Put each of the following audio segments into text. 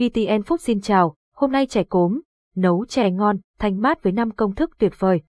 VTN Food xin chào, hôm nay chè cốm, nấu chè ngon, thanh mát với năm công thức tuyệt vời.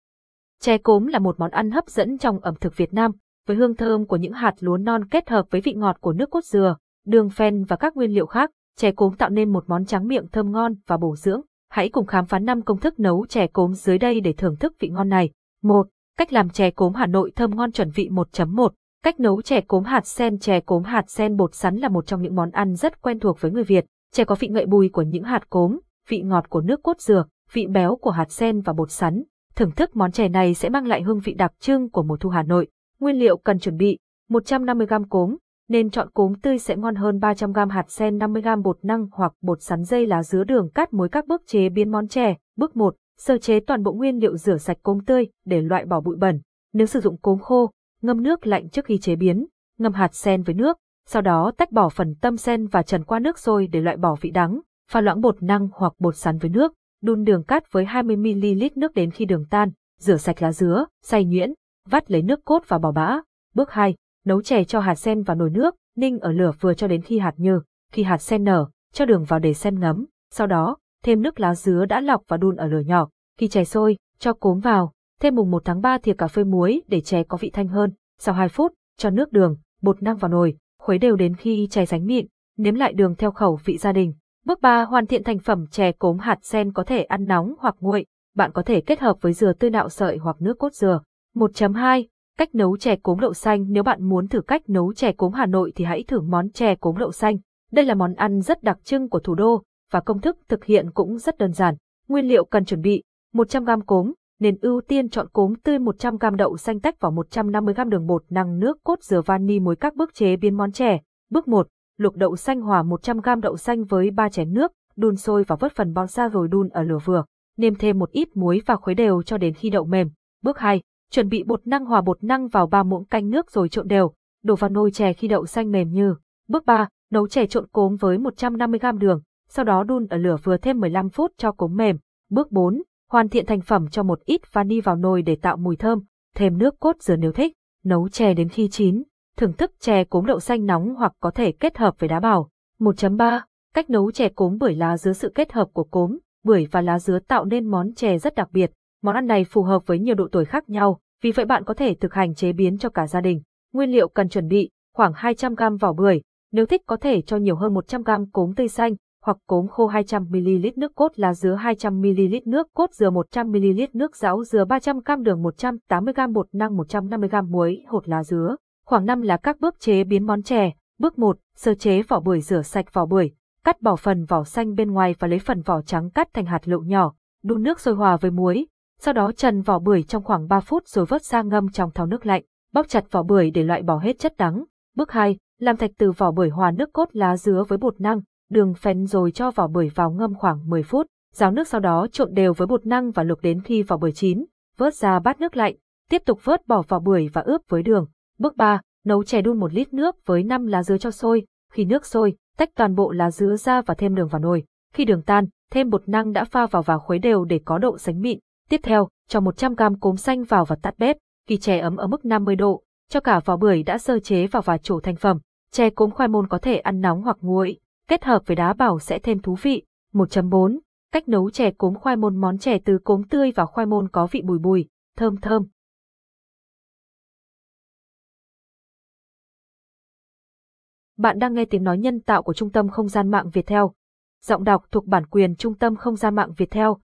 Chè cốm là một món ăn hấp dẫn trong ẩm thực Việt Nam, với hương thơm của những hạt lúa non kết hợp với vị ngọt của nước cốt dừa, đường phèn và các nguyên liệu khác, chè cốm tạo nên một món tráng miệng thơm ngon và bổ dưỡng. Hãy cùng khám phá năm công thức nấu chè cốm dưới đây để thưởng thức vị ngon này. 1. Cách làm chè cốm Hà Nội thơm ngon chuẩn vị 1.1 Cách nấu chè cốm hạt sen Chè cốm hạt sen bột sắn là một trong những món ăn rất quen thuộc với người Việt. Chè có vị ngậy bùi của những hạt cốm, vị ngọt của nước cốt dừa, vị béo của hạt sen và bột sắn. Thưởng thức món chè này sẽ mang lại hương vị đặc trưng của mùa thu Hà Nội. Nguyên liệu cần chuẩn bị: 150g cốm, nên chọn cốm tươi sẽ ngon hơn 300g hạt sen 50g bột năng hoặc bột sắn dây lá dứa đường cắt muối các bước chế biến món chè. Bước 1. Sơ chế toàn bộ nguyên liệu rửa sạch cốm tươi để loại bỏ bụi bẩn. Nếu sử dụng cốm khô, ngâm nước lạnh trước khi chế biến, ngâm hạt sen với nước, sau đó tách bỏ phần tâm sen và trần qua nước sôi để loại bỏ vị đắng, pha loãng bột năng hoặc bột sắn với nước, đun đường cát với 20ml nước đến khi đường tan, rửa sạch lá dứa, xay nhuyễn, vắt lấy nước cốt và bỏ bã. Bước 2. Nấu chè cho hạt sen vào nồi nước, ninh ở lửa vừa cho đến khi hạt nhừ. Khi hạt sen nở, cho đường vào để sen ngấm. Sau đó, thêm nước lá dứa đã lọc và đun ở lửa nhỏ. Khi chè sôi, cho cốm vào, thêm mùng 1 tháng 3 thìa cà phê muối để chè có vị thanh hơn. Sau 2 phút, cho nước đường, bột năng vào nồi, khuấy đều đến khi chè sánh mịn, nếm lại đường theo khẩu vị gia đình. Bước 3. Hoàn thiện thành phẩm chè cốm hạt sen có thể ăn nóng hoặc nguội. Bạn có thể kết hợp với dừa tươi nạo sợi hoặc nước cốt dừa. 1.2. Cách nấu chè cốm đậu xanh Nếu bạn muốn thử cách nấu chè cốm Hà Nội thì hãy thử món chè cốm đậu xanh. Đây là món ăn rất đặc trưng của thủ đô, và công thức thực hiện cũng rất đơn giản. Nguyên liệu cần chuẩn bị 100g cốm, nên ưu tiên chọn cốm tươi 100g đậu xanh tách vào 150g đường bột năng nước cốt dừa vani muối các bước chế biến món chè. Bước 1. Luộc đậu xanh hòa 100g đậu xanh với 3 chén nước, đun sôi và vớt phần bón ra rồi đun ở lửa vừa. Nêm thêm một ít muối và khuấy đều cho đến khi đậu mềm. Bước 2. Chuẩn bị bột năng hòa bột năng vào 3 muỗng canh nước rồi trộn đều, đổ vào nồi chè khi đậu xanh mềm như. Bước 3. Nấu chè trộn cốm với 150g đường, sau đó đun ở lửa vừa thêm 15 phút cho cốm mềm. Bước 4 Hoàn thiện thành phẩm cho một ít vani vào nồi để tạo mùi thơm, thêm nước cốt dừa nếu thích, nấu chè đến khi chín. Thưởng thức chè cốm đậu xanh nóng hoặc có thể kết hợp với đá bào. 1.3. Cách nấu chè cốm bưởi lá dứa sự kết hợp của cốm, bưởi và lá dứa tạo nên món chè rất đặc biệt. Món ăn này phù hợp với nhiều độ tuổi khác nhau, vì vậy bạn có thể thực hành chế biến cho cả gia đình. Nguyên liệu cần chuẩn bị khoảng 200g vỏ bưởi, nếu thích có thể cho nhiều hơn 100g cốm tươi xanh, hoặc cốm khô 200ml nước cốt lá dứa 200ml nước cốt dừa 100ml nước ráo dừa 300g đường 180g bột năng 150g muối hột lá dứa. Khoảng 5 là các bước chế biến món chè. Bước 1, sơ chế vỏ bưởi rửa sạch vỏ bưởi, cắt bỏ phần vỏ xanh bên ngoài và lấy phần vỏ trắng cắt thành hạt lựu nhỏ, đun nước sôi hòa với muối, sau đó trần vỏ bưởi trong khoảng 3 phút rồi vớt ra ngâm trong thau nước lạnh, bóc chặt vỏ bưởi để loại bỏ hết chất đắng. Bước 2, làm thạch từ vỏ bưởi hòa nước cốt lá dứa với bột năng, đường phèn rồi cho vào bưởi vào ngâm khoảng 10 phút, ráo nước sau đó trộn đều với bột năng và luộc đến khi vào bưởi chín, vớt ra bát nước lạnh, tiếp tục vớt bỏ vào bưởi và ướp với đường. Bước 3, nấu chè đun 1 lít nước với 5 lá dứa cho sôi, khi nước sôi, tách toàn bộ lá dứa ra và thêm đường vào nồi. Khi đường tan, thêm bột năng đã pha vào và khuấy đều để có độ sánh mịn. Tiếp theo, cho 100g cốm xanh vào và tắt bếp. Khi chè ấm ở mức 50 độ, cho cả vỏ bưởi đã sơ chế vào và trổ thành phẩm. Chè cốm khoai môn có thể ăn nóng hoặc nguội, kết hợp với đá bảo sẽ thêm thú vị. 1.4. Cách nấu chè cốm khoai môn món chè từ cốm tươi và khoai môn có vị bùi bùi, thơm thơm. Bạn đang nghe tiếng nói nhân tạo của Trung tâm Không gian mạng Việt Theo. Giọng đọc thuộc bản quyền Trung tâm Không gian mạng Việt Theo.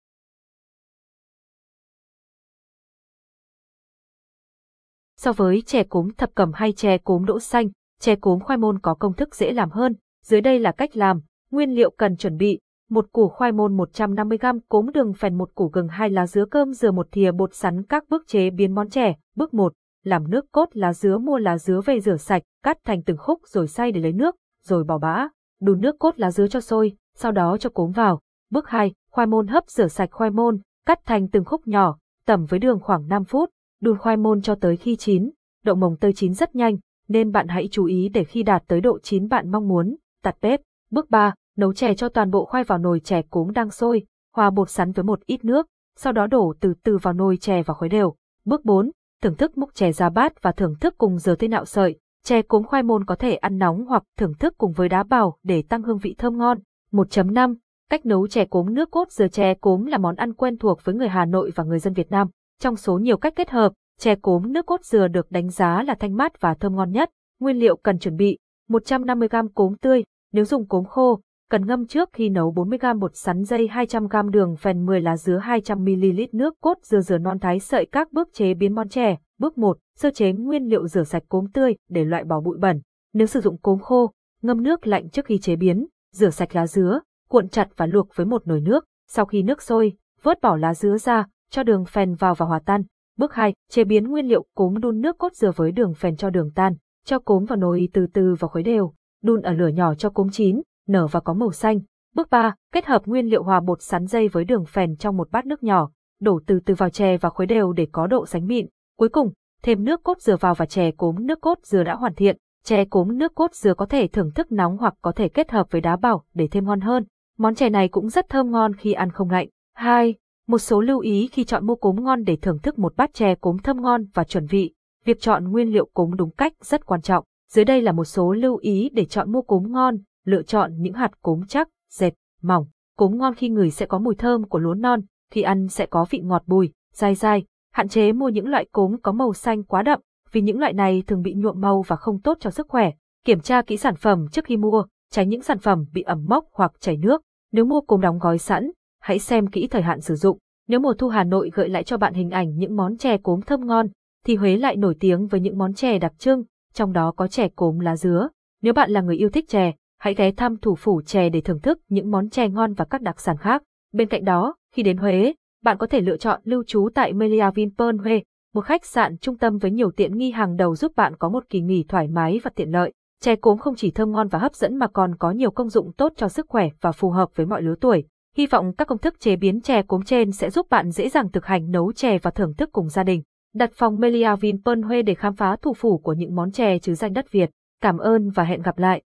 So với chè cốm thập cẩm hay chè cốm đỗ xanh, chè cốm khoai môn có công thức dễ làm hơn, dưới đây là cách làm, nguyên liệu cần chuẩn bị, một củ khoai môn 150g, cốm đường phèn một củ gừng hai lá dứa cơm dừa một thìa bột sắn các bước chế biến món chè. Bước 1, làm nước cốt lá dứa mua lá dứa về rửa sạch, cắt thành từng khúc rồi xay để lấy nước, rồi bỏ bã, đun nước cốt lá dứa cho sôi, sau đó cho cốm vào. Bước 2, khoai môn hấp rửa sạch khoai môn, cắt thành từng khúc nhỏ, tẩm với đường khoảng 5 phút, đun khoai môn cho tới khi chín. Đậu mồng tơi chín rất nhanh, nên bạn hãy chú ý để khi đạt tới độ chín bạn mong muốn, tạt bếp. Bước 3, nấu chè cho toàn bộ khoai vào nồi chè cốm đang sôi, hòa bột sắn với một ít nước, sau đó đổ từ từ vào nồi chè và khuấy đều. Bước 4, thưởng thức múc chè ra bát và thưởng thức cùng dừa tươi nạo sợi. Chè cốm khoai môn có thể ăn nóng hoặc thưởng thức cùng với đá bào để tăng hương vị thơm ngon. 1.5 Cách nấu chè cốm nước cốt dừa chè cốm là món ăn quen thuộc với người Hà Nội và người dân Việt Nam. Trong số nhiều cách kết hợp, chè cốm nước cốt dừa được đánh giá là thanh mát và thơm ngon nhất. Nguyên liệu cần chuẩn bị 150g cốm tươi, nếu dùng cốm khô, cần ngâm trước khi nấu 40g bột sắn dây 200g đường phèn 10 lá dứa 200ml nước cốt dừa dừa non thái sợi các bước chế biến món chè. Bước 1. Sơ chế nguyên liệu rửa sạch cốm tươi để loại bỏ bụi bẩn. Nếu sử dụng cốm khô, ngâm nước lạnh trước khi chế biến, rửa sạch lá dứa, cuộn chặt và luộc với một nồi nước. Sau khi nước sôi, vớt bỏ lá dứa ra, cho đường phèn vào và hòa tan. Bước 2. Chế biến nguyên liệu cốm đun nước cốt dừa với đường phèn cho đường tan. Cho cốm vào nồi từ từ và khuấy đều. Đun ở lửa nhỏ cho cốm chín, nở và có màu xanh. Bước 3. Kết hợp nguyên liệu hòa bột sắn dây với đường phèn trong một bát nước nhỏ. Đổ từ từ vào chè và khuấy đều để có độ sánh mịn. Cuối cùng, thêm nước cốt dừa vào và chè cốm nước cốt dừa đã hoàn thiện. Chè cốm nước cốt dừa có thể thưởng thức nóng hoặc có thể kết hợp với đá bảo để thêm ngon hơn. Món chè này cũng rất thơm ngon khi ăn không lạnh. 2. Một số lưu ý khi chọn mua cốm ngon để thưởng thức một bát chè cốm thơm ngon và chuẩn vị. Việc chọn nguyên liệu cốm đúng cách rất quan trọng. Dưới đây là một số lưu ý để chọn mua cốm ngon, lựa chọn những hạt cốm chắc, dẹp, mỏng. Cốm ngon khi người sẽ có mùi thơm của lúa non, khi ăn sẽ có vị ngọt bùi, dai dai. Hạn chế mua những loại cốm có màu xanh quá đậm, vì những loại này thường bị nhuộm màu và không tốt cho sức khỏe. Kiểm tra kỹ sản phẩm trước khi mua, tránh những sản phẩm bị ẩm mốc hoặc chảy nước. Nếu mua cốm đóng gói sẵn, hãy xem kỹ thời hạn sử dụng. Nếu mùa thu Hà Nội gợi lại cho bạn hình ảnh những món chè cốm thơm ngon, thì Huế lại nổi tiếng với những món chè đặc trưng, trong đó có chè cốm lá dứa. Nếu bạn là người yêu thích chè, hãy ghé thăm thủ phủ chè để thưởng thức những món chè ngon và các đặc sản khác. Bên cạnh đó, khi đến Huế, bạn có thể lựa chọn lưu trú tại Melia Vinpearl Huế, một khách sạn trung tâm với nhiều tiện nghi hàng đầu giúp bạn có một kỳ nghỉ thoải mái và tiện lợi. Chè cốm không chỉ thơm ngon và hấp dẫn mà còn có nhiều công dụng tốt cho sức khỏe và phù hợp với mọi lứa tuổi. Hy vọng các công thức chế biến chè cốm trên sẽ giúp bạn dễ dàng thực hành nấu chè và thưởng thức cùng gia đình. Đặt phòng Melia Vinpearl Huê để khám phá thủ phủ của những món chè chứ danh đất Việt. Cảm ơn và hẹn gặp lại.